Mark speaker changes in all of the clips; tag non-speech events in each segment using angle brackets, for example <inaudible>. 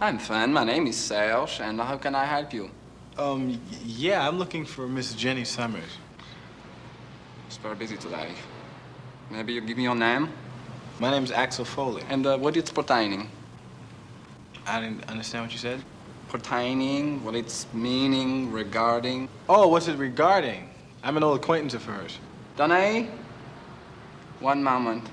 Speaker 1: I'm fine. My name is Serge, and how can I help you?
Speaker 2: Um, yeah, I'm looking for Miss Jenny Summers.
Speaker 1: She's very busy today. Maybe you give me your name
Speaker 2: My name's Axel Foley.
Speaker 1: and uh, what it's pertaining.
Speaker 2: I didn't understand what you said.
Speaker 1: Pertaining, what it's meaning, regarding.
Speaker 2: Oh, what's it regarding? I'm an old acquaintance of hers.
Speaker 1: Donny, one moment.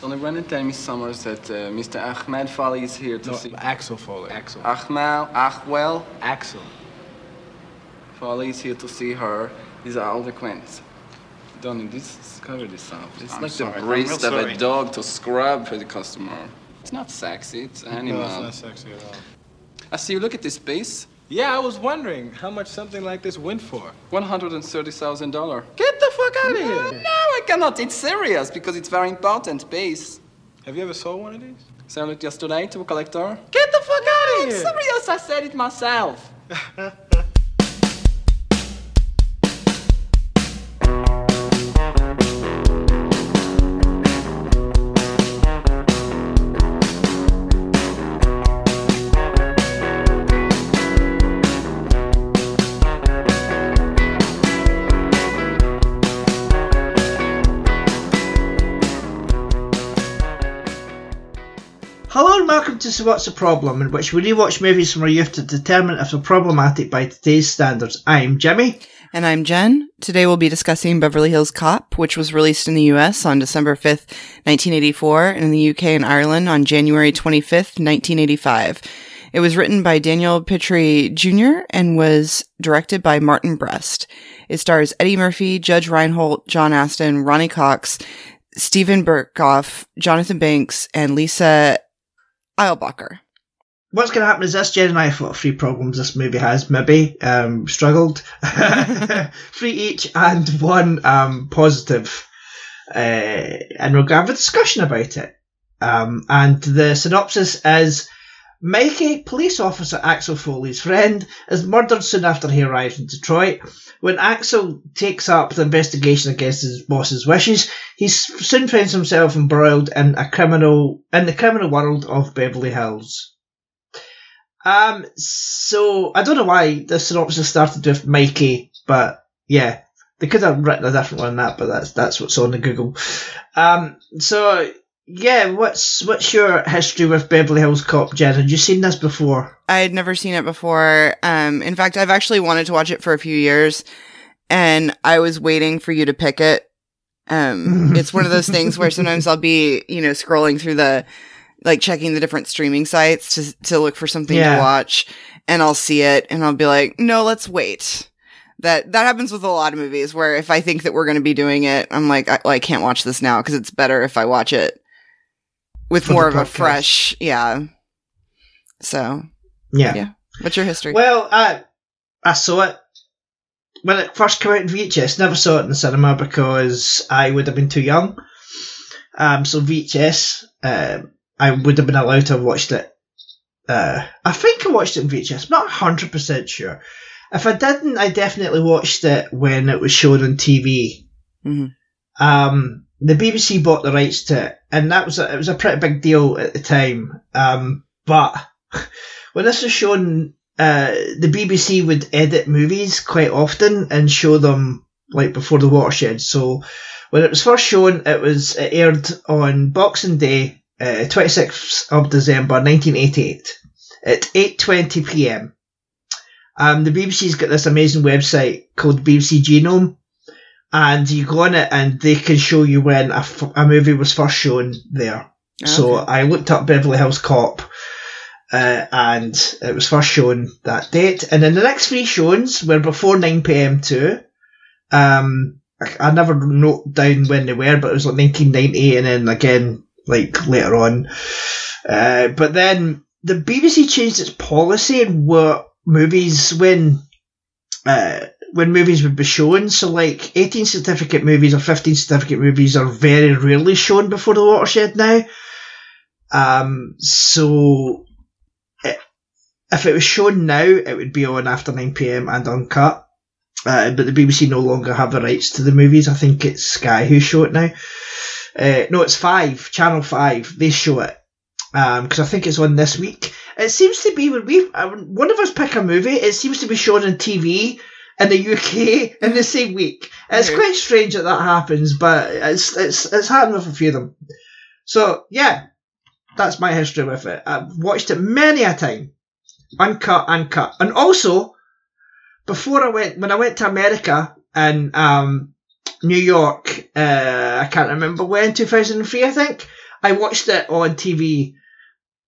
Speaker 1: Donny, run and tell me Summers that uh, Mr. Ahmed Fali is here to
Speaker 2: No,
Speaker 1: see.
Speaker 2: Axel Foley. Axel.
Speaker 1: Ahmed, Ahwell
Speaker 2: Axel.
Speaker 1: Fali is here to see her. These are all the acquaintances. Donny, this is cover this up. It's
Speaker 2: I'm
Speaker 1: like
Speaker 2: sorry,
Speaker 1: the
Speaker 2: I'm
Speaker 1: breast of a dog to scrub for the customer. It's not sexy, it's animal.
Speaker 2: No, it's not sexy at all.
Speaker 1: I see you look at this piece.
Speaker 2: Yeah, I was wondering how much something like this went for.
Speaker 1: $130,000.
Speaker 2: Get the fuck out of here!
Speaker 1: No,
Speaker 2: here!
Speaker 1: I cannot. It's serious because it's very important piece.
Speaker 2: Have you ever sold one of these?
Speaker 1: Sold it yesterday to a collector.
Speaker 2: Get the fuck out of here!
Speaker 1: It's serious, I said it myself. <laughs>
Speaker 3: So What's the Problem, in which we rewatch movies from our youth to determine if they're problematic by today's standards. I'm Jimmy.
Speaker 4: And I'm Jen. Today we'll be discussing Beverly Hills Cop, which was released in the US on December 5th, 1984, and in the UK and Ireland on January 25th, 1985. It was written by Daniel Petrie Jr. and was directed by Martin Brest. It stars Eddie Murphy, Judge Reinhold, John Ashton, Ronny Cox, Steven Berkoff, Jonathan Banks, and Lisa Eilbacher.
Speaker 3: What's going to happen is this, Jen and I have three problems this movie has, maybe, um, struggled. <laughs> three each and one um, positive. Uh, and we're going to have a discussion about it. Um, and the synopsis is Mikey, police officer Axel Foley's friend, is murdered soon after he arrives in Detroit. When Axel takes up the investigation against his boss's wishes, he soon finds himself embroiled in a criminal in the criminal world of Beverly Hills. Um, so I don't know why the synopsis started with Mikey, but yeah, they could have written a different one than that, but that's that's what's on the Google. Um, so yeah, what's what's your history with Beverly Hills Cop, Jen? Had you seen this before?
Speaker 4: I had never seen it before. Um, in fact, I've actually wanted to watch it for a few years, and I was waiting for you to pick it. Um, <laughs> it's one of those things where sometimes I'll be, you know, scrolling through the, like checking the different streaming sites to to look for something
Speaker 3: Yeah.
Speaker 4: to watch, and I'll see it, and I'll be like, no, let's wait. That that happens with a lot of movies where if I think that we're going to be doing it, I'm like, I, well, I can't watch this now because it's better if I watch it with more of a fresh, yeah. So,
Speaker 3: Yeah.
Speaker 4: Yeah. what's your history?
Speaker 3: Well, I I saw it when it first came out in VHS. Never saw it in the cinema because I would have been too young. Um, so VHS, uh, I would have been allowed to have watched it. Uh, I think I watched it in VHS. I'm not hundred percent sure. If I didn't, I definitely watched it when it was shown on TV.
Speaker 4: Mhm.
Speaker 3: Um, the BBC bought the rights to it, and that was a, it was a pretty big deal at the time. Um, but <laughs> when this was shown, uh, the BBC would edit movies quite often and show them like before the watershed. So when it was first shown, it was it aired on Boxing Day, uh, 26th of December 1988 at 8:20 p.m. Um, the BBC's got this amazing website called BBC Genome, and you go on it and they can show you when a, f- a movie was first shown there. So I looked up Beverly Hills Cop, uh, and it was first shown that date. And then the next three showings were before 9 pm too. Um, I, I never note down when they were, but it was like 1990 and then again, like later on. Uh, but then the BBC changed its policy and what movies when, uh, when movies would be shown. So like 18 certificate movies or 15 certificate movies are very rarely shown before the watershed now. Um, so i- if it was shown now, it would be on after 9 pm and uncut. Uh, but the BBC no longer have the rights to the movies. I think it's Sky who show it now. Uh, no, it's Five, Channel Five. They show it because I think it's on this week. it seems to be when we uh, one of us pick a movie, it seems to be shown on TV in the UK in the same week. It's quite strange that that happens, but it's it's it's happened with a few of them. So yeah, that's my history with it. I've watched it many a time, uncut, uncut, and also before I went when I went to America and um, New York, uh, I can't remember when, two thousand and three, I think. I watched it on TV,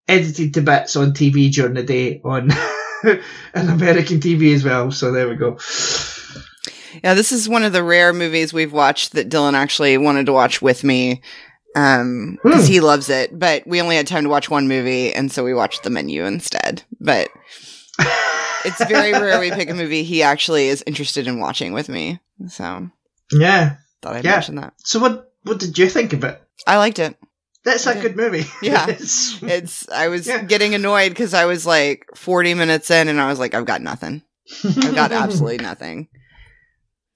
Speaker 3: edited to bits on TV during the day on <laughs> <laughs> an American TV as well. So there we go.
Speaker 4: Yeah, this is one of the rare movies we've watched that Dylan actually wanted to watch with me. Um, because
Speaker 3: Hmm.
Speaker 4: he loves it, but we only had time to watch one movie, and so we watched The Menu instead. But <laughs> it's very rare we pick a movie he actually is interested in watching with me. So
Speaker 3: yeah.
Speaker 4: thought I'd
Speaker 3: Yeah.
Speaker 4: mention that.
Speaker 3: So what what did you think of it?
Speaker 4: I liked it.
Speaker 3: That's a good movie. <laughs>
Speaker 4: Yeah. <laughs>
Speaker 3: It's-
Speaker 4: It's I was
Speaker 3: Yeah.
Speaker 4: getting annoyed because I was like 40 minutes in, and I was like, I've got nothing. I've got absolutely <laughs> nothing.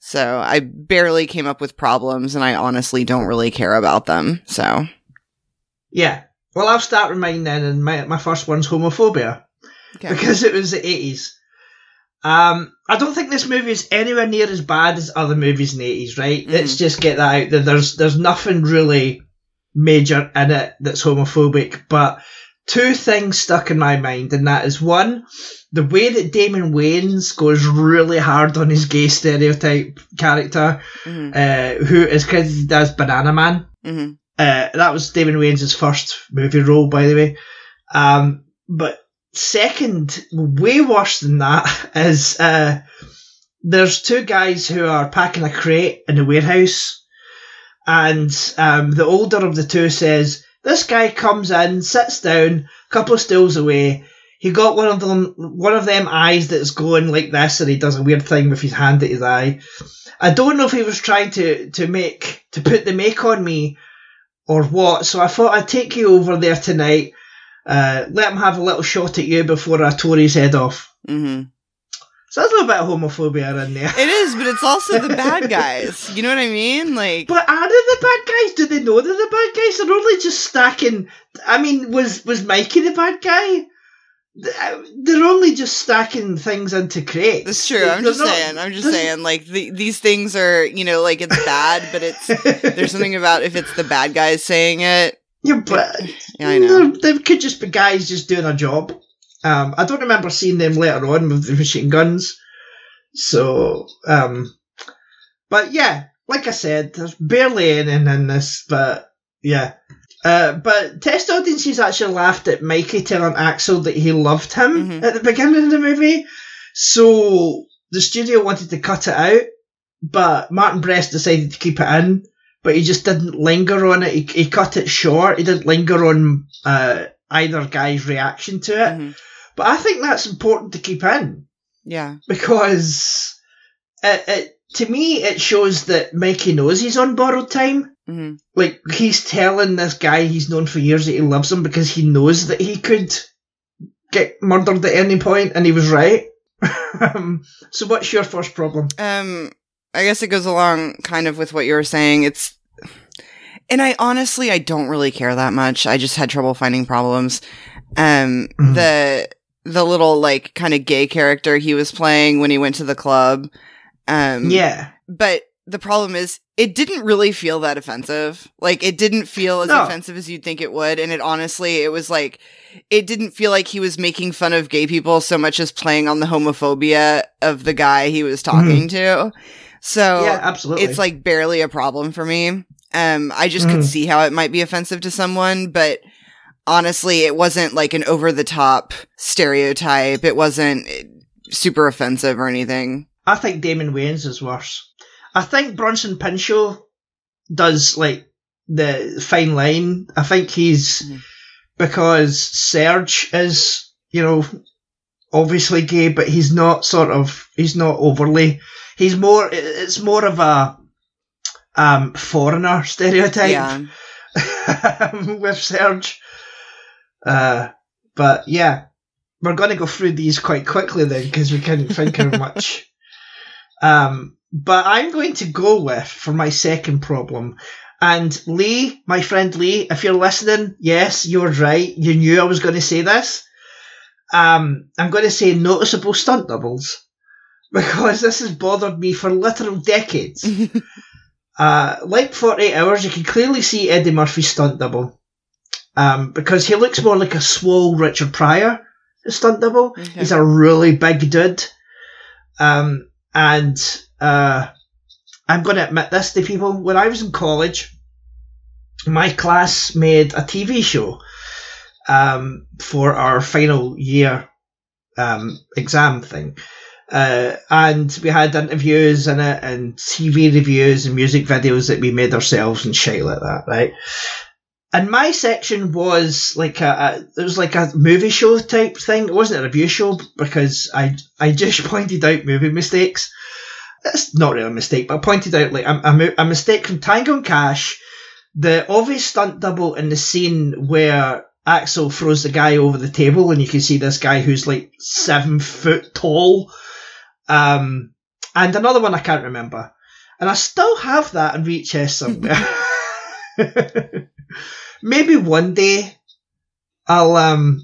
Speaker 4: So I barely came up with problems, and I honestly don't really care about them. So
Speaker 3: Yeah. Well, I'll start with mine then, and my my first one's homophobia
Speaker 4: okay.
Speaker 3: because it was the eighties. Um, I don't think this movie is anywhere near as bad as other movies in the eighties. Right?
Speaker 4: Mhm.
Speaker 3: Let's just get that out there. There's there's nothing really major in it that's homophobic, but two things stuck in my mind, and that is one, the way that Damon Wayans goes really hard on his gay stereotype character,
Speaker 4: Mhm,
Speaker 3: uh, who is credited as Banana Man.
Speaker 4: mhm.
Speaker 3: Uh, that was Damon Wayans' first movie role, by the way. Um, but second, way worse than that, <laughs> is uh, there's two guys who are packing a crate in a warehouse, and um, the older of the two says, "This guy comes in, sits down, a couple of stools away." He got one of them, one of them eyes that's going like this, and he does a weird thing with his hand at his eye. I don't know if he was trying to to make to put the make on me or what. So I thought I'd take you over there tonight. Uh, let him have a little shot at you before I tore his head off.
Speaker 4: Mhm.
Speaker 3: So there's a little bit of homophobia in there.
Speaker 4: It is, but it's also the <laughs> bad guys. You know what I mean? Like,
Speaker 3: But are they the bad guys? Do they know they're the bad guys? They're only just stacking. I mean, was was Mikey the bad guy? Uh, they're only just stacking things into crates.
Speaker 4: that's true. I'm
Speaker 3: They're
Speaker 4: just
Speaker 3: not-
Speaker 4: saying. I'm just saying. Like, the, these things are, you know, like it's bad, but it's <laughs> there's something about if it's the bad guys saying it.
Speaker 3: Yeah, but
Speaker 4: Yeah, I know.
Speaker 3: There could just be guys just doing a job. Um, I don't remember seeing them later on with the machine guns. So, um, but yeah, like I said, there's barely anything in this, but yeah. Uh, but test audiences actually laughed at Mikey telling Axel that he loved him
Speaker 4: Mhm.
Speaker 3: at the beginning of the movie. So the studio wanted to cut it out, but Martin Brest decided to keep it in but he just didn't linger on it. He, he cut it short. He didn't linger on uh, either guy's reaction to it.
Speaker 4: Mhm.
Speaker 3: But I think that's important to keep in
Speaker 4: Yeah.
Speaker 3: because it, it, to me it shows that Mikey knows he's on borrowed time.
Speaker 4: hmm
Speaker 3: Like he's telling this guy he's known for years that he loves him because he knows that he could get murdered at any point, and he was right. <laughs> so, what's your first problem?
Speaker 4: Um, I guess it goes along kind of with what you were saying. It's, and I honestly, I don't really care that much. I just had trouble finding problems. Um,
Speaker 3: Mhm.
Speaker 4: the, the little like kind of gay character he was playing when he went to the club. Um,
Speaker 3: yeah,
Speaker 4: but the problem is it didn't really feel that offensive. Like it didn't feel as
Speaker 3: No.
Speaker 4: offensive as you'd think it would. And it honestly, it was like, it didn't feel like he was making fun of gay people so much as playing on the homophobia of the guy he was talking to. So
Speaker 3: Mm-hmm. yeah, absolutely.
Speaker 4: it's like barely a problem for me. Um, I just could
Speaker 3: Mhm.
Speaker 4: see how it might be offensive to someone, but honestly, it wasn't like an over the top stereotype. It wasn't eh, super offensive or anything.
Speaker 3: I think Damon Wayans is worse. I think Bronson Pinchot does like the fine line. I think he's
Speaker 4: Mhm.
Speaker 3: because Serge is, you know, obviously gay, but he's not sort of he's not overly. He's more. It's more of a um foreigner stereotype
Speaker 4: Yeah. <laughs>
Speaker 3: with Serge. Uh, but yeah, we're going to go through these quite quickly then because we couldn't think of much. <laughs> Um, but I'm going to go with for my second problem. And Lee, my friend Lee, if you're listening, yes, you're right. You knew I was going to say this. um, I'm going to say noticeable stunt doubles <laughs> because this has bothered me for literal decades. <laughs> uh, like 48 Hours, you can clearly see Eddie Murphy's stunt double um, because he looks more like a swole Richard Pryor stunt double.
Speaker 4: Okay.
Speaker 3: He's a really big dude. Um, and uh, I'm going to admit this to people. When I was in college, my class made a TV show um, for our final year um, exam thing. Uh, and we had interviews in it and TV reviews and music videos that we made ourselves and shit like that, right? And my section was like a, a it was like a movie show type thing. It wasn't a review show because I I just <laughs> pointed out movie mistakes. It's not really a mistake, but I pointed out like a, a, a mistake from Tango and Cash, the obvious stunt double in the scene where Axel throws the guy over the table and you can see this guy who's like seven foot tall. Um, and another one I can't remember. And I still have that on VHS somewhere. <laughs> <laughs> Maybe one day I'll um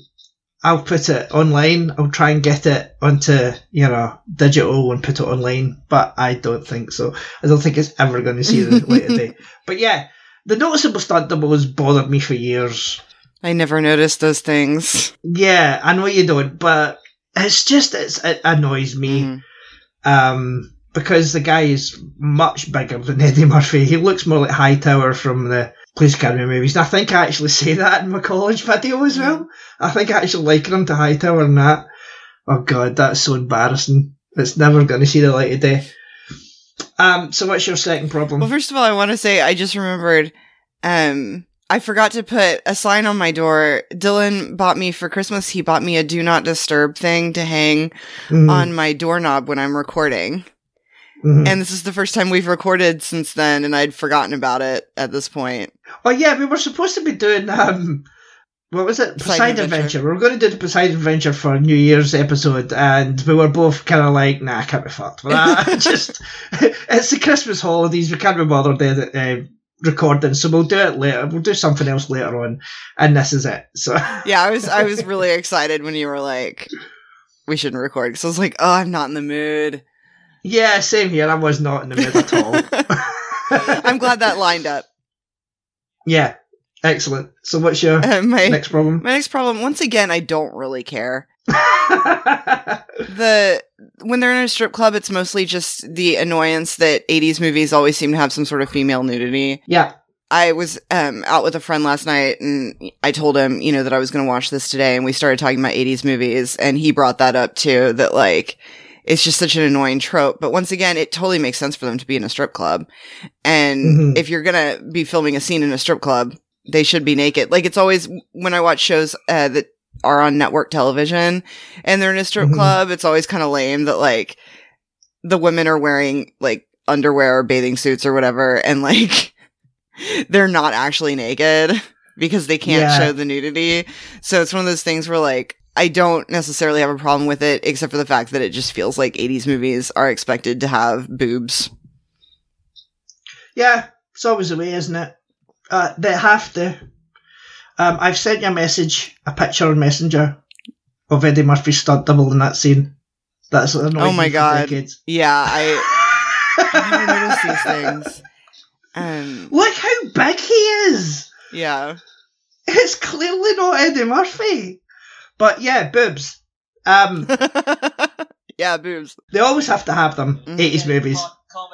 Speaker 3: I'll put it online. I'll try and get it onto, you know, digital and put it online, but I don't think so. I don't think it's ever going to see the light of day. <laughs> But yeah, the noticeable stunt double has bothered me for years.
Speaker 4: I never noticed those things.
Speaker 3: Yeah, I know you don't, but it's just it's, it annoys me
Speaker 4: Mhm.
Speaker 3: um, because the guy is much bigger than Eddie Murphy. He looks more like Hightower from the Police Academy movies. I think I actually say that in my college video as well. I think I actually liken him to Hightower and that. Oh god, that's so embarrassing. It's never going to see the light of day. Um, so what's your second problem?
Speaker 4: Well, first of all, I want to say I just remembered. Um, I forgot to put a sign on my door. Dylan bought me for Christmas. He bought me a "Do Not Disturb" thing to hang
Speaker 3: Mhm,
Speaker 4: on my doorknob when I'm recording.
Speaker 3: Mhm.
Speaker 4: And this is the first time we've recorded since then, and I'd forgotten about it at this point.
Speaker 3: Oh yeah, we were supposed to be doing um, what was it?
Speaker 4: Poseidon
Speaker 3: Poseidon
Speaker 4: Adventure.
Speaker 3: Adventure. We were going to do the Poseidon Adventure for New Year's episode, and we were both kind of like, "Nah, I can't be fucked with that." <laughs> Just it's the Christmas holidays. We can't be bothered uh, recording, so we'll do it later. We'll do something else later on, and this is it. So
Speaker 4: Yeah, I was I was <laughs> really excited when you were like, "We shouldn't record," because I was like, "Oh, I'm not in the mood."
Speaker 3: Yeah, same here. I was not in the mood at all. <laughs>
Speaker 4: I'm glad that lined up.
Speaker 3: yeah, excellent. So what's your
Speaker 4: Uh, <laughs> my
Speaker 3: next problem?
Speaker 4: my next problem, once again, I don't really care. <laughs> the when they're in a strip club, it's mostly just the annoyance that 80s movies always seem to have some sort of female nudity.
Speaker 3: yeah.
Speaker 4: I was um, out with a friend last night and I told him, you know, that I was going to watch this today and we started talking about 80s movies and he brought that up too that like it's just such an annoying trope. But once again, it totally makes sense for them to be in a strip club. And
Speaker 3: Mhm.
Speaker 4: if you're going to be filming a scene in a strip club, they should be naked. Like it's always when I watch shows uh, that are on network television and they're in a strip
Speaker 3: Mhm.
Speaker 4: club, it's always kind of lame that like the women are wearing like underwear or bathing suits or whatever and like <laughs> they're not actually naked because they can't
Speaker 3: Yeah.
Speaker 4: show the nudity. So it's one of those things where like I don't necessarily have a problem with it except for the fact that it just feels like 80s movies are expected to have boobs.
Speaker 3: Yeah, it's always the way, isn't it? Uh, they have to. Um, I've sent you a message, a picture on Messenger of Eddie Murphy's stunt double in that scene. That's annoying
Speaker 4: Oh my God. Yeah, I <laughs> I never noticed these things. Um
Speaker 3: Look how big he is.
Speaker 4: yeah.
Speaker 3: It's clearly not Eddie Murphy. But yeah, boobs. Um, <laughs>
Speaker 4: yeah, boobs.
Speaker 3: they always have to have them.
Speaker 4: Mhm.
Speaker 3: 80s movies.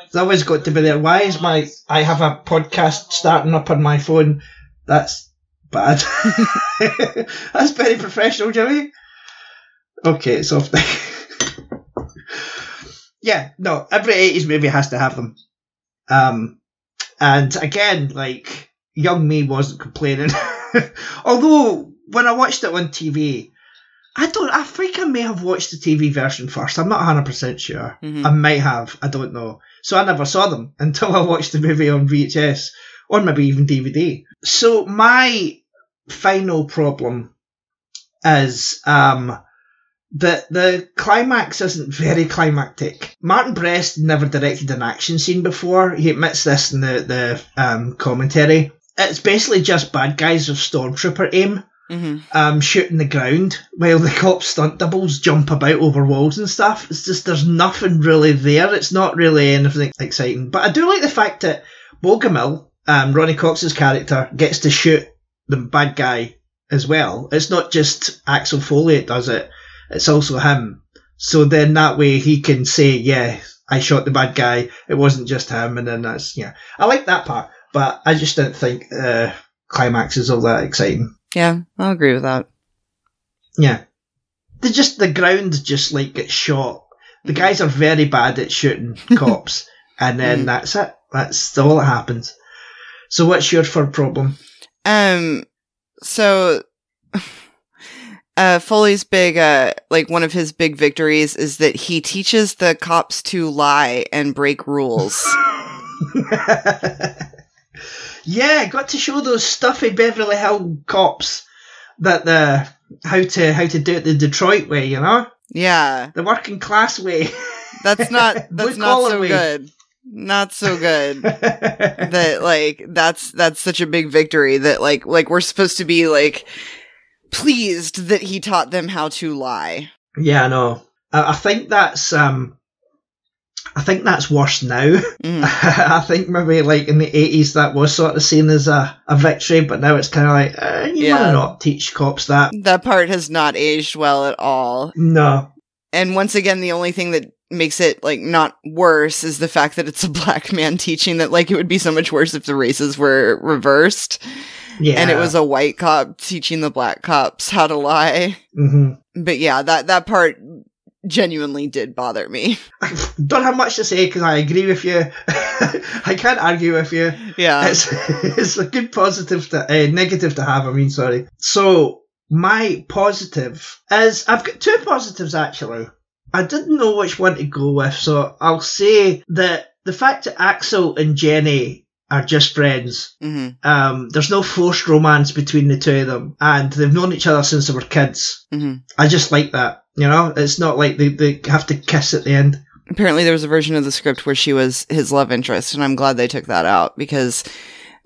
Speaker 3: It's always got to be there. Why is my I have a podcast starting up on my phone? That's bad. <laughs> That's very professional, Jimmy. Okay, it's off now. <laughs> yeah, no, every eighties movie has to have them. Um and again, like young me wasn't complaining. Although when I watched it on TV, I don't I think I may have watched the TV version first. I'm not hundred percent sure.
Speaker 4: Mhm.
Speaker 3: I might have. I don't know. So I never saw them <laughs> until I watched the movie on VHS or maybe even DVD. So my final problem is um, that the climax isn't very climactic. Martin Brest never directed an action scene before. He admits this in the the um, commentary. It's basically just bad guys with stormtrooper aim
Speaker 4: hmm
Speaker 3: um, shooting the ground while the cop stunt doubles jump about over walls and stuff. It's just there's nothing really there. It's not really anything exciting. But I do like the fact that Bogomil, um, Ronny Cox's character, gets to shoot the bad guy as well. It's not just Axel Foley that does it. It's also him. So then that way he can say, yeah, I shot the bad guy. It wasn't just him. And then that's, yeah. I like that part. But I just don't think uh, climax is all that exciting.
Speaker 4: Yeah, I'll agree with that.
Speaker 3: Yeah. They just the ground just like gets shot. The guys are very bad at shooting <laughs> cops, and then
Speaker 4: Mm.
Speaker 3: that's it. That's all that happens. So what's your third problem?
Speaker 4: Um, so, <laughs> uh, Foley's big, uh, like one of his big victories is that he teaches the cops to lie and break rules. <laughs>
Speaker 3: yeah, got to show those stuffy Beverly Hill cops that the how to how to do it the Detroit way, you know,
Speaker 4: yeah,
Speaker 3: the working class way.
Speaker 4: that's not, <laughs> that's not so
Speaker 3: way.
Speaker 4: good. Not so good. <laughs> that like that's that's such a big victory that like like we're supposed to be like pleased that he taught them how to lie.
Speaker 3: yeah, I know. I, I think that's um, I think that's worse now.
Speaker 4: Mhm. <laughs>
Speaker 3: I think maybe like in the eighties that was sort of seen as a, a victory, but now it's kind of like uh, you
Speaker 4: Yeah.
Speaker 3: want to not teach cops that.
Speaker 4: That part has not aged well at all.
Speaker 3: No,
Speaker 4: And once again, the only thing that makes it like not worse is the fact that it's a <laughs> black man teaching that like it would be so much worse if the races were reversed
Speaker 3: yeah,
Speaker 4: and it was a white cop teaching the black cops how to lie.
Speaker 3: hmm
Speaker 4: But yeah, that that part genuinely did bother me. <laughs>
Speaker 3: I don't have much to say because I agree with you. <laughs> I can't argue with you.
Speaker 4: Yeah.
Speaker 3: It's <laughs> it's a good positive to uh, negative to have. I mean, sorry. So my positive is I've got two positives actually. I didn't know which one to go with, so I'll say that the fact that Axel and Jenny are just friends.
Speaker 4: hmm
Speaker 3: Um, there's no forced romance between the two of them, and they've known each other since they were kids.
Speaker 4: hmm
Speaker 3: I just like that. You know, it's not like they, they have to kiss at the end.
Speaker 4: Apparently, there was a version of the script where she was his love interest, and I'm glad they took that out because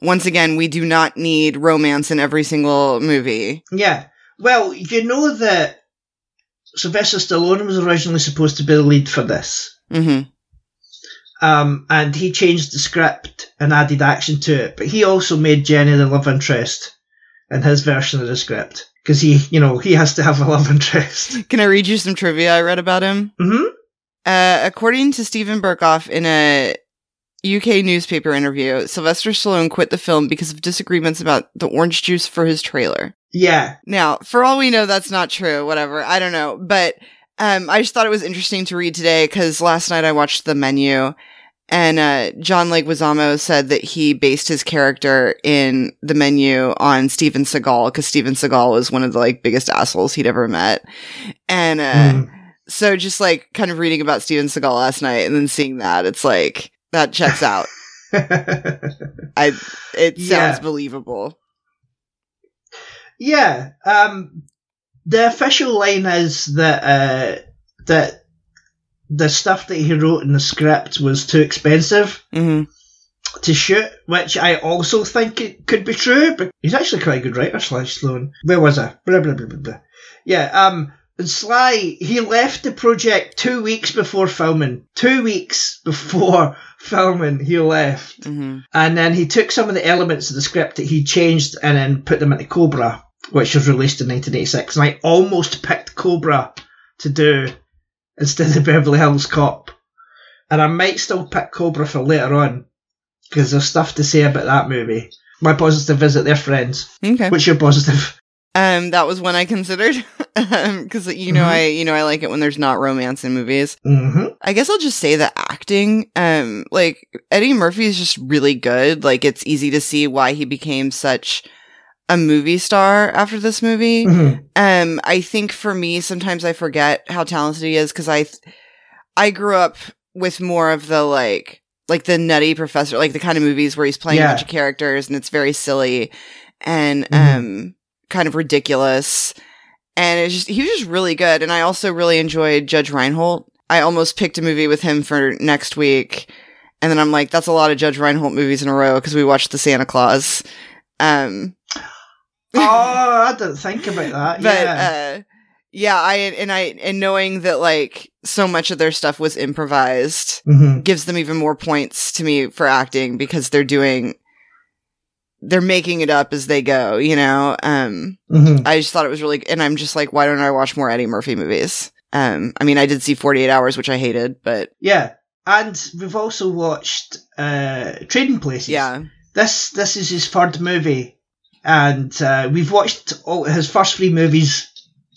Speaker 4: once again, we do not need romance in every single movie.
Speaker 3: Yeah. Well, you know that Sylvester Stallone was originally supposed to be the lead for this.
Speaker 4: hmm
Speaker 3: Um, and he changed the script and added action to it, but he also made Jenny the love interest in his version of the script. Because he, you know, he has to have a love interest. <laughs>
Speaker 4: Can I read you some trivia I read about him?
Speaker 3: hmm
Speaker 4: Uh, according to Steven Berkoff in a UK newspaper interview, Sylvester Stallone quit the film because of disagreements about the orange juice for his trailer.
Speaker 3: Yeah.
Speaker 4: Now, for all we know, that's not true. Whatever. I don't know. But um, I just thought it was interesting to read today because last night I watched the menu and uh, John Leguizamo said that he based his character in the menu on Steven Seagal because Steven Seagal was one of the like biggest assholes he'd ever met. And uh,
Speaker 3: Mm.
Speaker 4: so just like kind of reading about Steven Seagal last night and then seeing that, it's like that checks out. <laughs> I it
Speaker 3: Yeah.
Speaker 4: sounds believable.
Speaker 3: yeah. Um, the official line is that uh, that the stuff that he wrote in the script was too expensive.
Speaker 4: hmm
Speaker 3: to shoot, which I also think it could be true, but he's actually quite a good writer, Sly Sloan. Where was I? Blah, blah, blah, blah, blah. Yeah, um, and Sly, he left the project two weeks before filming. Two weeks <laughs> before filming, he left.
Speaker 4: hmm
Speaker 3: And then he took some of the elements of the script that he changed and then put them into Cobra, which was released in 1986. And I almost picked Cobra to do instead of <laughs> Beverly Hills Cop. And I might still pick Cobra for later on because there's stuff to say about that movie. My positive is that they're friends.
Speaker 4: Okay.
Speaker 3: What's your positive? <laughs>
Speaker 4: Um, that was one I considered <laughs> because you know
Speaker 3: Mhm.
Speaker 4: I you know I like it when there's not romance in movies.
Speaker 3: hmm
Speaker 4: I guess I'll just say the acting. Um, like Eddie Murphy is just really good. Like it's easy to see why he became such a movie star after this movie.
Speaker 3: hmm
Speaker 4: Um, I think for me, sometimes I forget how talented he is because I, th- I grew up with more of the like, like the nutty professor, like the kind of movies where he's playing a bunch of characters and it's very silly and
Speaker 3: Mhm.
Speaker 4: um kind of ridiculous. And it's just he was just really good. And I also really enjoyed Judge Reinhold. I almost picked a movie with him for next week. And then I'm like, that's a lot of Judge Reinhold movies in a row because we watched the Santa Claus. Um,
Speaker 3: oh, <laughs> I didn't think about that.
Speaker 4: but
Speaker 3: yeah.
Speaker 4: uh yeah, I and I and knowing that like so much of their stuff was improvised
Speaker 3: Mhm.
Speaker 4: gives them even more points to me for acting because they're doing they're making it up as they go, you know. Um
Speaker 3: Mhm.
Speaker 4: I just thought it was really and I'm just like why don't I watch more Eddie Murphy movies? Um I mean I did see 48 hours which I hated, but
Speaker 3: Yeah. And we've also watched uh, Trading Places.
Speaker 4: yeah.
Speaker 3: This this is his third movie, and uh, we've watched all his first three movies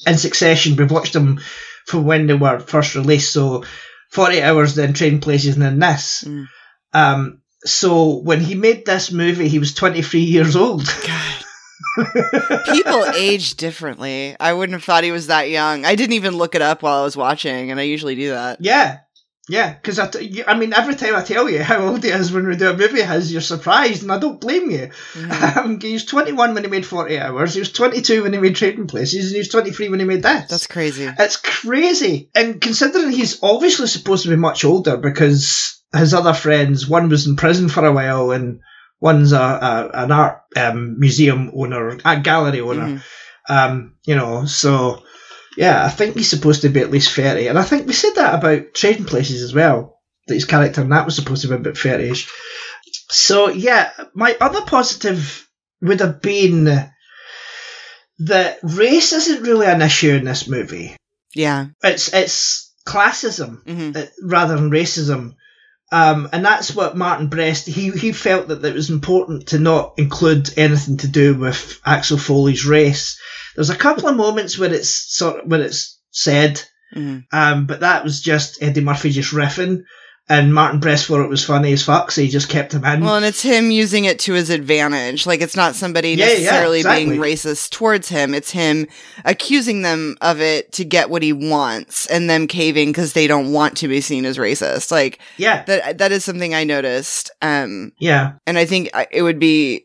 Speaker 3: in succession. We've watched them from when they were first released. So, Forty Hours, then Train Places, and then this.
Speaker 4: Mm.
Speaker 3: Um, so when he made this movie, he was twenty three years old.
Speaker 4: God. <laughs> People age differently. I wouldn't have thought he was that young. I didn't even look it up while I was watching, and I usually do that.
Speaker 3: yeah. Yeah, because I, t- I mean, every time I tell you how old he is when we do a movie of his, you're surprised, and I don't blame you.
Speaker 4: Mhm. <laughs>
Speaker 3: Um, he was 21 when he made 40 Hours, he was 22 when he made Trading Places, and he was 23 when he made this.
Speaker 4: That's crazy.
Speaker 3: It's crazy. And considering he's obviously supposed to be much older because his other friends, one was in prison for a while and one's a, a an art um, museum owner, a gallery owner.
Speaker 4: Mhm.
Speaker 3: Um, you know, so yeah, I think he's supposed to be at least 30. And I think we said that about Trading Places as well, that his character in that was supposed to be about 30 ish. So yeah, my other positive would have been that race isn't really an issue in this movie
Speaker 4: Yeah.
Speaker 3: it's it's classism
Speaker 4: hmm
Speaker 3: uh, rather than racism. Um, and that's what Martin Brest he he felt that it was important to not include anything to do with Axel Foley's race. There's a couple of moments where it's sort of, where it's said,
Speaker 4: hmm
Speaker 3: um, but that was just Eddie Murphy just riffing, and Martin Brest thought it was funny as fuck, so he just kept him in.
Speaker 4: Well, and it's him using it to his advantage. Like it's not somebody
Speaker 3: Yeah, yeah,
Speaker 4: necessarily being racist towards him. It's him accusing them of it to get what he wants, and them caving because they don't want to be seen as racist. Like
Speaker 3: yeah,
Speaker 4: that. That is something I noticed. Um,
Speaker 3: yeah,
Speaker 4: and I think it would be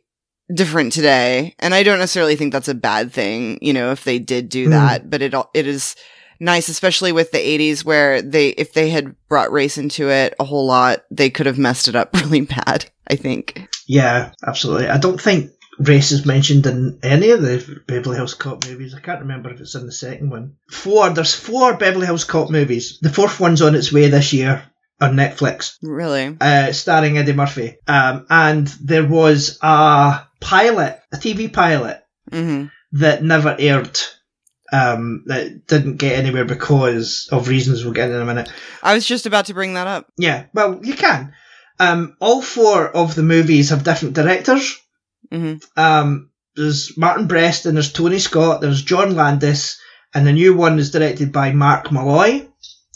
Speaker 4: different today. And I don't necessarily think that's a bad thing, you know, if they did do
Speaker 3: Mm.
Speaker 4: that. But it it is nice, especially with the '80s, where they if they had brought race into it a whole lot, they could have messed it up <laughs> really bad. I think.
Speaker 3: yeah, absolutely. I don't think race is mentioned in any of the Beverly Hills Cop movies. I can't remember if it's in the second one. Four. There's four Beverly Hills Cop movies. The fourth one's on its way this year on Netflix,
Speaker 4: Really.
Speaker 3: uh, starring Eddie Murphy. Um, and there was a pilot, a TV pilot
Speaker 4: hmm
Speaker 3: that never aired. Um, that didn't get anywhere because of reasons we'll get in a minute.
Speaker 4: I was just about to bring that up.
Speaker 3: Yeah, well, you can. Um, all four of the movies have different directors.
Speaker 4: hmm
Speaker 3: Um, there's Martin Brest and there's Tony Scott, there's John Landis, and the new one is directed by Mark Molloy,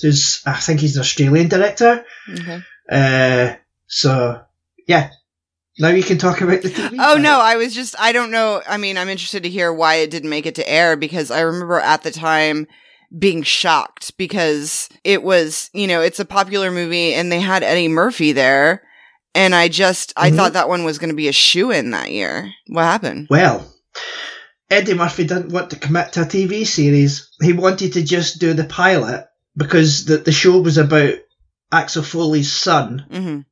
Speaker 3: who's, I think he's an Australian director.
Speaker 4: Okay.
Speaker 3: Uh, so, yeah. Now you can talk about the TV. <laughs>
Speaker 4: Oh no, I was just I don't know. I mean, I'm interested to hear why it didn't make it to air because I remember at the time being shocked because it was, you know, it's a popular movie and they had Eddie Murphy there and I just I
Speaker 3: Mhm.
Speaker 4: thought that one was going to be a shoe in that year. What happened?
Speaker 3: Well, Eddie Murphy didn't want to commit to a TV series. He wanted to just do the pilot because the, the show was about Axel Foley's son,
Speaker 4: Mhm.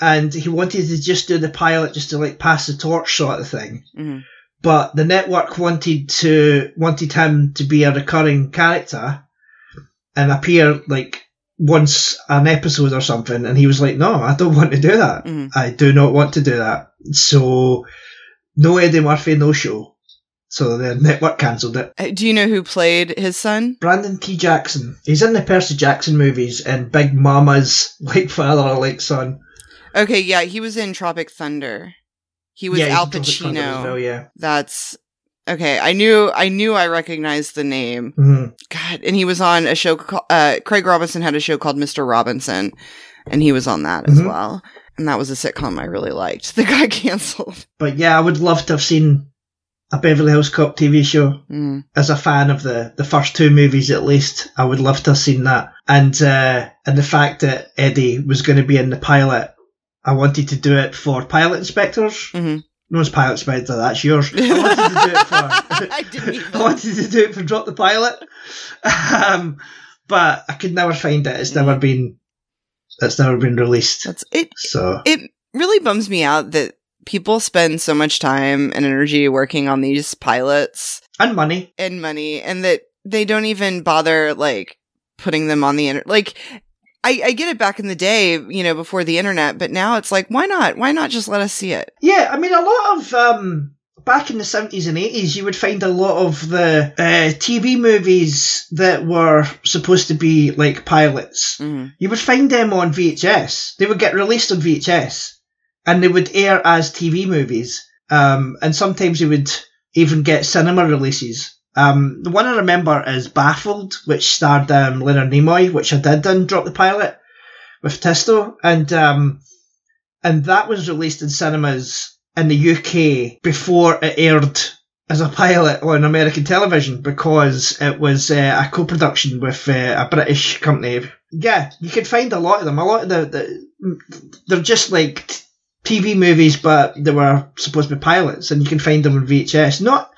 Speaker 3: And he wanted to just do the pilot just to like pass the torch sort of thing.
Speaker 4: Mhm.
Speaker 3: But the network wanted to wanted him to be a recurring character and appear like once an episode or something, and he was like, "No, I don't want to do that.
Speaker 4: Mhm.
Speaker 3: I do not want to do that." So, no Eddie Murphy, no show. So the network cancelled it.
Speaker 4: Uh, Do you know who played his son?
Speaker 3: Brandon T. Jackson. He's in the Percy Jackson movies and Big Mama's <laughs> like father or like son.
Speaker 4: Okay, yeah, he was in Tropic Thunder. He was
Speaker 3: yeah,
Speaker 4: Al
Speaker 3: in Tropic Thunder
Speaker 4: Pacino.
Speaker 3: As well, yeah.
Speaker 4: That's okay. I knew I knew I recognized the name.
Speaker 3: Mhm.
Speaker 4: God, and he was on a show. Called, uh, Craig Robinson had a show called Mr. Robinson, and he was on that as
Speaker 3: Mhm.
Speaker 4: well. And that was a sitcom I really liked. <laughs> The got canceled.
Speaker 3: But yeah, I would love to have seen a Beverly Hills Cop TV show.
Speaker 4: Mm.
Speaker 3: As a fan of the, the first two movies, at least, I would love to have seen that. And uh, and the fact that Eddie was going to be in the pilot, I wanted to do it for pilot inspectors.
Speaker 4: Mhm.
Speaker 3: No one's pilot inspector. That's yours. I wanted to do it for. <laughs> <laughs>
Speaker 4: I didn't even.
Speaker 3: I wanted to do it for Drop the Pilot, um, but I could never find it. It's never been. It's never been released.
Speaker 4: That's it.
Speaker 3: So
Speaker 4: It really bums me out that people spend so much time and energy working on these pilots
Speaker 3: And money.
Speaker 4: and money and that they don't even bother like putting them on the internet. Like, I, I get it back in the day, you know, before the internet, but now it's like, why not? Why not just let us see it?
Speaker 3: Yeah, I mean, a lot of um, back in the seventies and eighties, you would find a lot of the uh, TV movies that were supposed to be like pilots.
Speaker 4: Mhm.
Speaker 3: You would find them on VHS. They would get released on VHS, and they would air as TV movies. Um, and sometimes they would even get cinema releases. Um, the one I remember is Baffled, which starred um, Leonard Nimoy, which I did in Drop the Pilot with Tisto, and um, and that was released in cinemas in the UK before it aired as a pilot on American television because it was uh, a co-production with uh, a British company. Yeah, you can find a lot of them. A lot of the, the they're just like TV movies, but they were supposed to be pilots, and you can find them on VHS. Not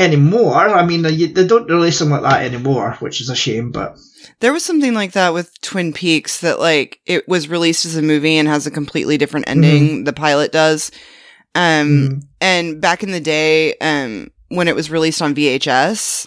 Speaker 3: anymore. I mean, they, they don't release them like that anymore, which is a shame. But
Speaker 4: There was something like that with Twin Peaks that like it was released as a movie and has a completely different ending. The pilot does. Um,
Speaker 3: Mhm.
Speaker 4: and back in the day, um, when it was released on VHS,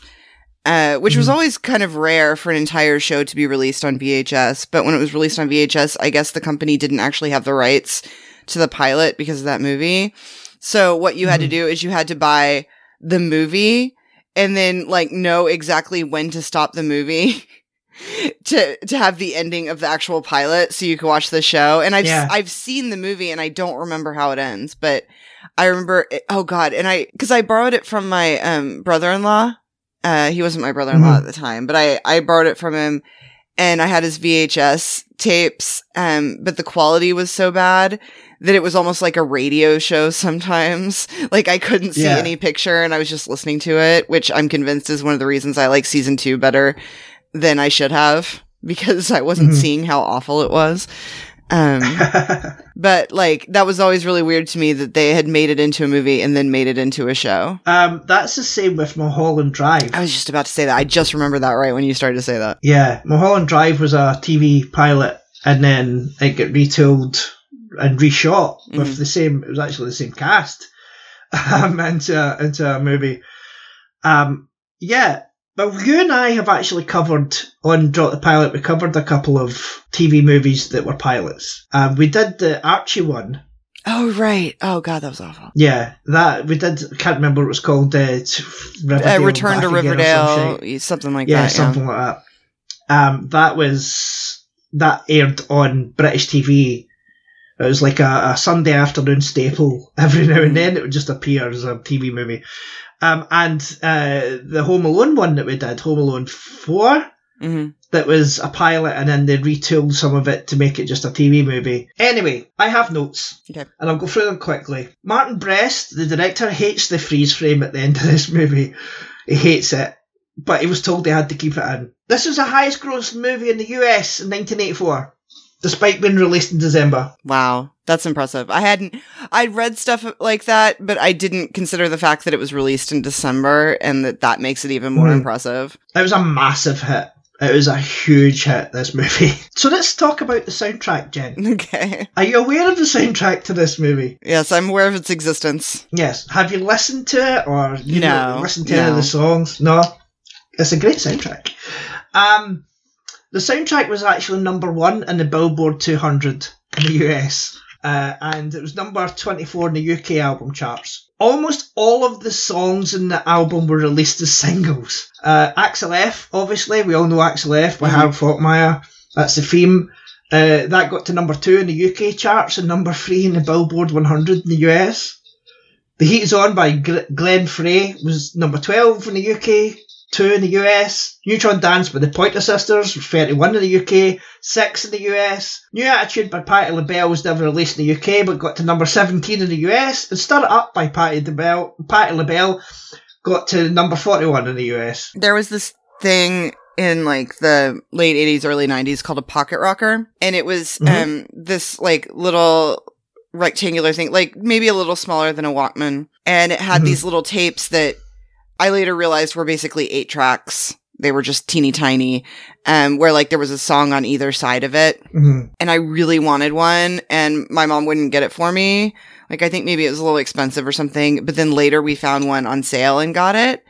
Speaker 4: uh, which was
Speaker 3: Mhm.
Speaker 4: always kind of rare for an entire show to be released on VHS, but when it was released on VHS, I guess the company didn't actually have the rights to the pilot because of that movie. So what you had to do is you had to buy the movie and then like know exactly when to stop the movie <laughs> to to have the ending of the actual pilot so you can watch the show and i've
Speaker 3: Yeah.
Speaker 4: i've seen the movie and i don't remember how it ends but i remember it, oh god and i because i borrowed it from my um brother-in-law uh he wasn't my brother-in-law
Speaker 3: Mhm.
Speaker 4: at the time but i i borrowed it from him and i had his vhs tapes um but the quality was so bad that it was almost like a radio show sometimes. <laughs> Like I couldn't see
Speaker 3: Yeah.
Speaker 4: any picture and I was just listening to it, which I'm convinced is one of the reasons I like season two better than I should have <laughs> because I wasn't
Speaker 3: Mhm.
Speaker 4: seeing how awful it was. Um, <laughs> but like that was always really weird to me that they had made it into a movie and then made it into a show.
Speaker 3: um, that's the same with Mulholland Drive.
Speaker 4: I was just about to say that. I just remembered that right when you started to say that.
Speaker 3: Yeah, Mulholland Drive was a TV pilot, and then it got retooled and reshot with
Speaker 4: Mhm.
Speaker 3: the same. It was actually the same cast <laughs> um, into into a movie. Um, yeah, but you and I have actually covered on Drop the Pilot. We covered a couple of TV movies that were pilots. Um, we did the Archie one.
Speaker 4: Oh right. Oh god, that was awful.
Speaker 3: Yeah, that we did. I can't remember what it was called. Uh, it's
Speaker 4: Uh, Return to
Speaker 3: or some.
Speaker 4: Riverdale, something like that.
Speaker 3: yeah,
Speaker 4: that.
Speaker 3: something like that. Um, that was that aired on British TV. It was like a, a Sunday afternoon staple. <laughs> Every now and then, it would just appear as a TV movie. Um, and uh, the Home Alone one that we did, Home Alone Four,
Speaker 4: hmm
Speaker 3: that was a pilot, and then they retooled some of it to make it just a TV movie. Anyway, I have notes,
Speaker 4: Okay.
Speaker 3: and I'll go through them quickly. Martin Brest, the director, hates the freeze frame at the end of this movie. He hates it, but he was told they had to keep it in. This was the highest grossing movie in the US in 1984, despite being released in December.
Speaker 4: Wow, that's impressive. I hadn't, I'd read stuff like that, but I didn't consider the fact that it was released in December and that that makes it even more
Speaker 3: Mhm.
Speaker 4: impressive.
Speaker 3: It was a massive hit. It was a huge hit, this movie. <laughs> So let's talk about the soundtrack, Jen. <laughs>
Speaker 4: Okay.
Speaker 3: Are you aware of the soundtrack to this movie?
Speaker 4: Yes, I'm aware of its existence.
Speaker 3: Yes. Have you listened to it or you
Speaker 4: No,
Speaker 3: know, listened to any of the songs? No. It's a great soundtrack. Um, the soundtrack was actually number one in the Billboard 200 in the US. Uh, and it was number 24 in the UK album charts. Almost all of the songs in the album were released as singles. Uh, Axel F, obviously, we all know Axel F by
Speaker 4: Mhm.
Speaker 3: Harold Faltermeyer. That's the theme. Uh, that got to number two in the UK charts and number three in the Billboard 100 in the US. The Heat is On by Gl- Glenn Frey was number 12 in the UK, 2 in the US. Neutron Dance by the Pointer Sisters 31 in the UK, 6 in the US. New Attitude by Patti LaBelle was never released in the UK but got to number 17 in the US. And Stir It Up by Patti LaBelle, Patti LaBelle got to number 41 in the US.
Speaker 4: There was this thing in like the late 80s, early 90s called a pocket rocker. And it was,
Speaker 3: Mhm.
Speaker 4: um, this like little rectangular thing, like maybe a little smaller than a Walkman. And it had
Speaker 3: Mhm.
Speaker 4: these little tapes that I later realized were basically eight tracks. They were just teeny tiny, um, where like there was a song on either side of it.
Speaker 3: Mhm.
Speaker 4: and I really wanted one and my mom wouldn't get it for me. Like I think maybe it was a little expensive or something, but then later we found one on sale and got it.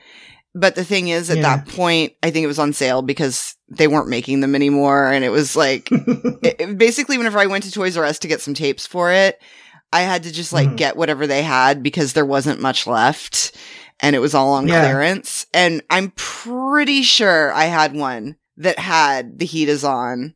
Speaker 4: But the thing is, at
Speaker 3: Yeah.
Speaker 4: that point, I think it was on sale because they weren't making them anymore. And it was like, <laughs> it, it- basically, whenever I went to Toys R Us to get some tapes for it, I had to just like
Speaker 3: Mhm.
Speaker 4: get whatever they had because there wasn't much left and it was all on
Speaker 3: Yeah.
Speaker 4: clearance. And I'm pretty sure I had one that had the heat is on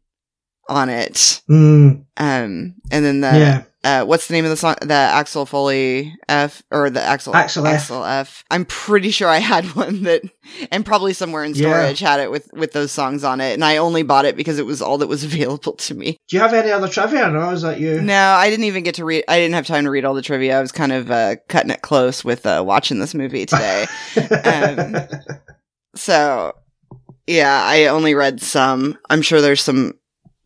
Speaker 4: on it.
Speaker 3: Mm,
Speaker 4: Um, and then the,
Speaker 3: yeah.
Speaker 4: Uh, what's the name of the song? The Axel Foley F or the Axel
Speaker 3: Axel F.
Speaker 4: Axel F. I'm pretty sure I had <laughs> one that, and probably somewhere in
Speaker 3: Yeah.
Speaker 4: storage had it with with those songs on it. And I only bought it because it was all that was <laughs> available to me.
Speaker 3: Do you have any other trivia? No, is that you?
Speaker 4: No, I didn't even get to read. I didn't have time to read all the trivia. I was kind of uh, cutting it close with uh, watching this movie today. <laughs> Um, so, yeah, I only read some. I'm sure there's some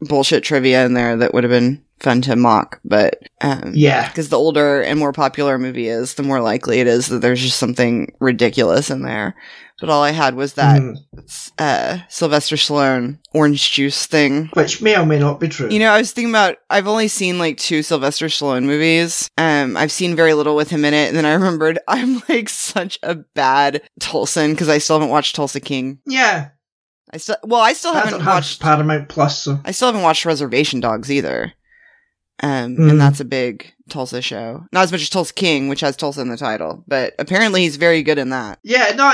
Speaker 4: bullshit trivia in there that would have been fun to mock, but um,
Speaker 3: yeah.
Speaker 4: because the older and more popular a movie is, the more likely it is that there's just something ridiculous in there. But all I had was that
Speaker 3: Mm,
Speaker 4: uh, Sylvester Stallone orange juice thing.
Speaker 3: which may or may not be true.
Speaker 4: You know, I was thinking about I've only seen like two Sylvester Stallone movies. Um, I've seen very little with him in it, and then I remembered <laughs> I'm like such a bad Tulsan because I still haven't watched Tulsa King.
Speaker 3: yeah.
Speaker 4: I still well, I still
Speaker 3: I
Speaker 4: haven't watched
Speaker 3: Paramount Plus, so.
Speaker 4: I still haven't watched Reservation Dogs either. Um,
Speaker 3: Mm.
Speaker 4: and that's a big Tulsa show. Not as much as Tulsa King, which has Tulsa in the title, but apparently he's very good in that.
Speaker 3: Yeah, no,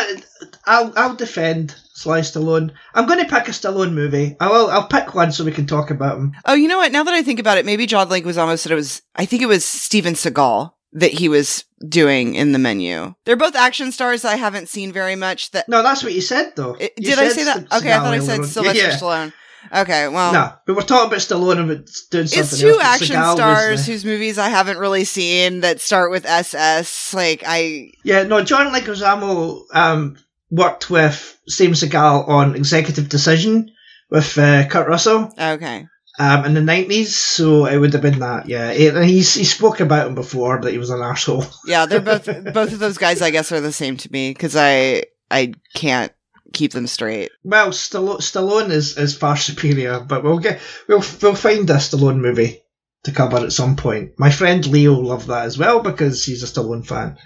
Speaker 3: I'll I'll defend Sly Stallone. I'm going to pick a Stallone movie. I will. I'll pick one so we can talk about him.
Speaker 4: Oh, you know what? Now that I think about it, maybe John Leguizamo said it was. I think it was Steven Seagal that he was doing in the menu. They're both action stars I haven't seen very much. That
Speaker 3: No, that's what you said though.
Speaker 4: it-
Speaker 3: You
Speaker 4: did I say that?
Speaker 3: St-
Speaker 4: Okay, I thought I said. Sylvester
Speaker 3: Yeah, yeah.
Speaker 4: Stallone. Okay, well,
Speaker 3: No, but we're talking about Stallone and doing something
Speaker 4: it's two
Speaker 3: else,
Speaker 4: action
Speaker 3: Seagal
Speaker 4: stars
Speaker 3: the-
Speaker 4: whose movies I haven't really seen that start with SS. Like I,
Speaker 3: Yeah, no, John Leguizamo um, worked with Steven Seagal on Executive Decision with uh, Kurt Russell
Speaker 4: okay,
Speaker 3: um, in the 90s, so it would have been that, yeah. He, and he's, he spoke about him before, that he was an asshole.
Speaker 4: yeah, they're both <laughs> both of those guys. I guess are the same to me because I I can't keep them straight.
Speaker 3: Well, Stallone, Stallone is, is far <laughs> superior, but we'll get we'll we'll find a Stallone movie to cover at some point. My friend Leo loved that as well because he's a Stallone fan.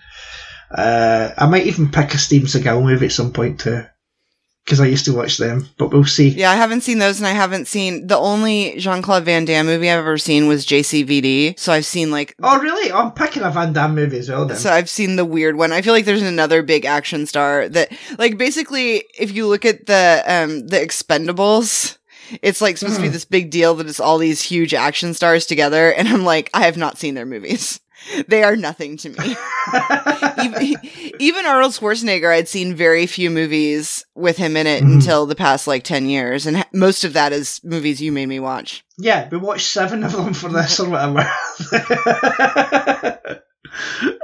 Speaker 3: Uh, I might even pick a Steven Seagal movie at some point too, because I used to watch them. But we'll see.
Speaker 4: Yeah, I haven't seen those, and I haven't seen the only Jean Claude Van Damme movie I've ever seen was JCVD. So I've seen like
Speaker 3: Oh, really? I'm picking a Van Damme movie as well then.
Speaker 4: So I've seen the weird one. I feel like there's another big action star that like basically if you look at the um the Expendables, it's like supposed to be
Speaker 3: Mhm.
Speaker 4: this big deal that it's all these huge action stars together and I'm like I have not seen their movies. <laughs> They are nothing to me. <laughs> even, even Arnold Schwarzenegger, I'd seen very few movies with him in it
Speaker 3: Mhm.
Speaker 4: until the past like 10 years. And most of that is movies you made me watch.
Speaker 3: yeah, we watched seven of them for this or whatever. <laughs>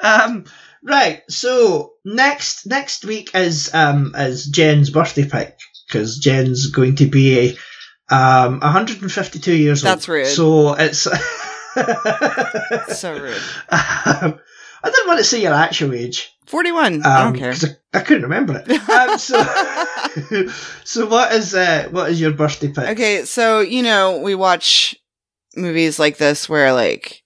Speaker 3: um, right. So next next week is um is Jen's birthday pick because Jen's going to be um 152 years old.
Speaker 4: That's rude.
Speaker 3: So it's. <laughs>
Speaker 4: So rude.
Speaker 3: Um, I didn't want to say your actual age.
Speaker 4: 41. I
Speaker 3: Um,
Speaker 4: don't care.
Speaker 3: 'cause I, I couldn't remember it. Um, so, <laughs> <laughs> so what is uh, what is your birthday pick?
Speaker 4: Okay, so you know, we watch movies like this where like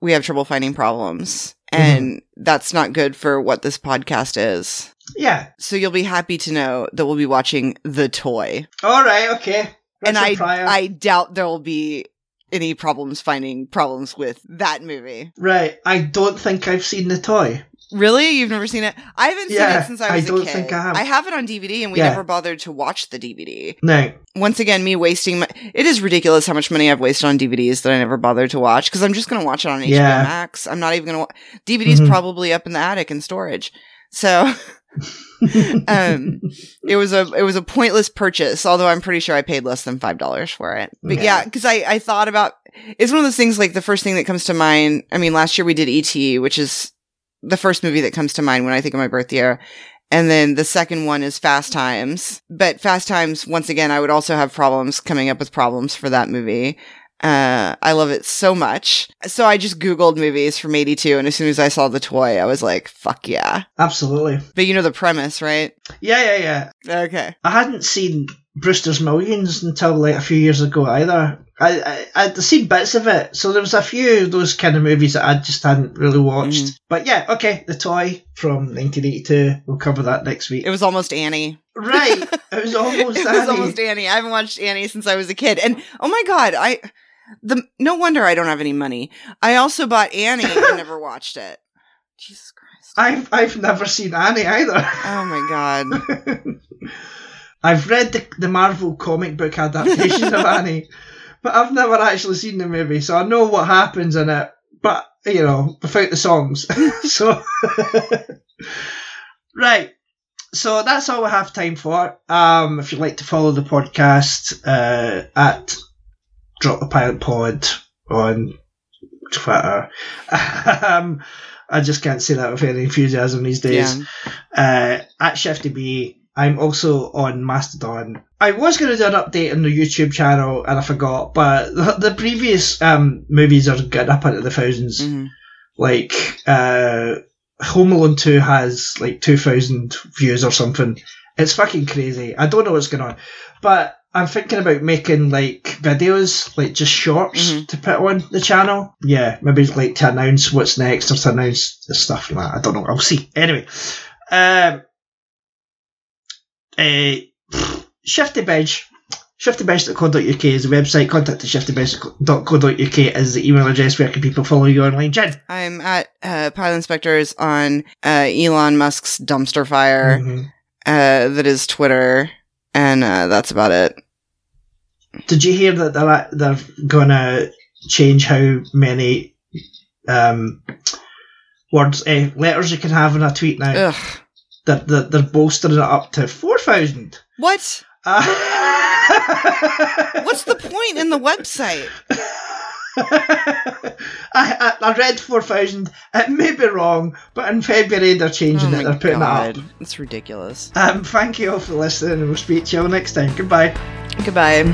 Speaker 4: we have trouble finding problems and that's not good for what this podcast is.
Speaker 3: Yeah.
Speaker 4: So you'll be happy to know that we'll be watching The Toy.
Speaker 3: All right. Okay.
Speaker 4: And I
Speaker 3: Pryor.
Speaker 4: I doubt there will be any problems finding problems with that movie.
Speaker 3: Right. I don't think I've seen the toy.
Speaker 4: Really? You've never seen it? I haven't seen it since I
Speaker 3: I
Speaker 4: was a
Speaker 3: don't
Speaker 4: kid.
Speaker 3: think I have.
Speaker 4: I have it on DVD and we
Speaker 3: Yeah.
Speaker 4: never bothered to watch the DVD.
Speaker 3: No.
Speaker 4: once again, me wasting my. It is ridiculous how much money I've wasted on DVDs that I never bothered to watch because I'm just going to watch it on HBO
Speaker 3: Yeah.
Speaker 4: Max. I'm not even going to. Wa- DVD's
Speaker 3: Mhm.
Speaker 4: probably up in the attic in storage. So, <laughs> um, it was a it was a pointless purchase. Although I'm pretty sure I paid less than five dollars for it. But yeah,
Speaker 3: Yeah.
Speaker 4: because I I thought about it's one of those things like the first thing that comes to mind. I mean, last year we did ET, which is the first movie that comes to mind when I think of my birth year. And then the second one is Fast Times. But Fast Times, once again, I would also have problems coming up with problems for that movie. Uh, I love it so much. So I just Googled movies from 82. And as soon as I saw the toy, I was like, fuck yeah.
Speaker 3: Absolutely.
Speaker 4: But you know the premise, right?
Speaker 3: Yeah, yeah, yeah.
Speaker 4: Okay.
Speaker 3: I hadn't seen Brewster's Millions until like a few years ago either. I, I I'd seen bits of it, so there was a few of those kind of movies that I just hadn't really watched.
Speaker 4: Mhm.
Speaker 3: But yeah, okay, the toy from 1982. We'll cover that next week.
Speaker 4: It was almost Annie.
Speaker 3: right, <laughs> it was almost
Speaker 4: it
Speaker 3: Annie.
Speaker 4: was almost Annie. I haven't watched Annie since I was a kid, and oh my god, I the no wonder I don't have any money. I also bought Annie and <laughs> never watched it. Jesus Christ!
Speaker 3: I've I've never seen Annie either.
Speaker 4: Oh my god! <laughs>
Speaker 3: I've read the, the Marvel comic book adaptation of <laughs> Annie, but I've never actually seen the movie, so I know what happens in it. But you know, without the songs, so right. So that's all we have time for. Um, if you'd like to follow the podcast uh, at Drop the Pilot Pod on Twitter. <laughs> um, I just can't say that with any enthusiasm these days
Speaker 4: Yeah.
Speaker 3: uh, at Shifty B. I'm also on Mastodon. I was going to do an update on the YouTube channel and I forgot, but the, the previous um, movies are getting up into the 1000s
Speaker 4: Mhm.
Speaker 3: Like, uh, Home Alone 2 has like 2,000 views or something. It's fucking crazy. I don't know what's going on. But I'm thinking about making like videos, like just shorts
Speaker 4: Mhm.
Speaker 3: to put on the channel. Yeah, maybe like to announce what's next or to announce the stuff like that. I don't know. I'll see. Anyway, um, uh, Shifty Bench. ShiftyBench.co.uk is the website. Contact at ShiftyBench.co.uk is the email address. Where can people follow you online, Jen?
Speaker 4: I'm at uh, Pilot Inspectors on uh, Elon Musk's dumpster fire.
Speaker 3: Mhm.
Speaker 4: Uh, that is Twitter, and uh, that's about it.
Speaker 3: Did you hear that they're, they're going to change how many um, words, eh, letters you can have in a tweet now?
Speaker 4: Ugh.
Speaker 3: They're, they're, they're bolstering it up to 4,000.
Speaker 4: What?
Speaker 3: Uh, <laughs>
Speaker 4: What's the point in the website? <laughs>
Speaker 3: I, I, I read 4,000. It may be wrong, but in February they're changing
Speaker 4: oh
Speaker 3: it. They're putting
Speaker 4: god,
Speaker 3: it up.
Speaker 4: it's ridiculous.
Speaker 3: Um, thank you all for listening, and we'll speak to you all next time. Goodbye.
Speaker 4: Goodbye.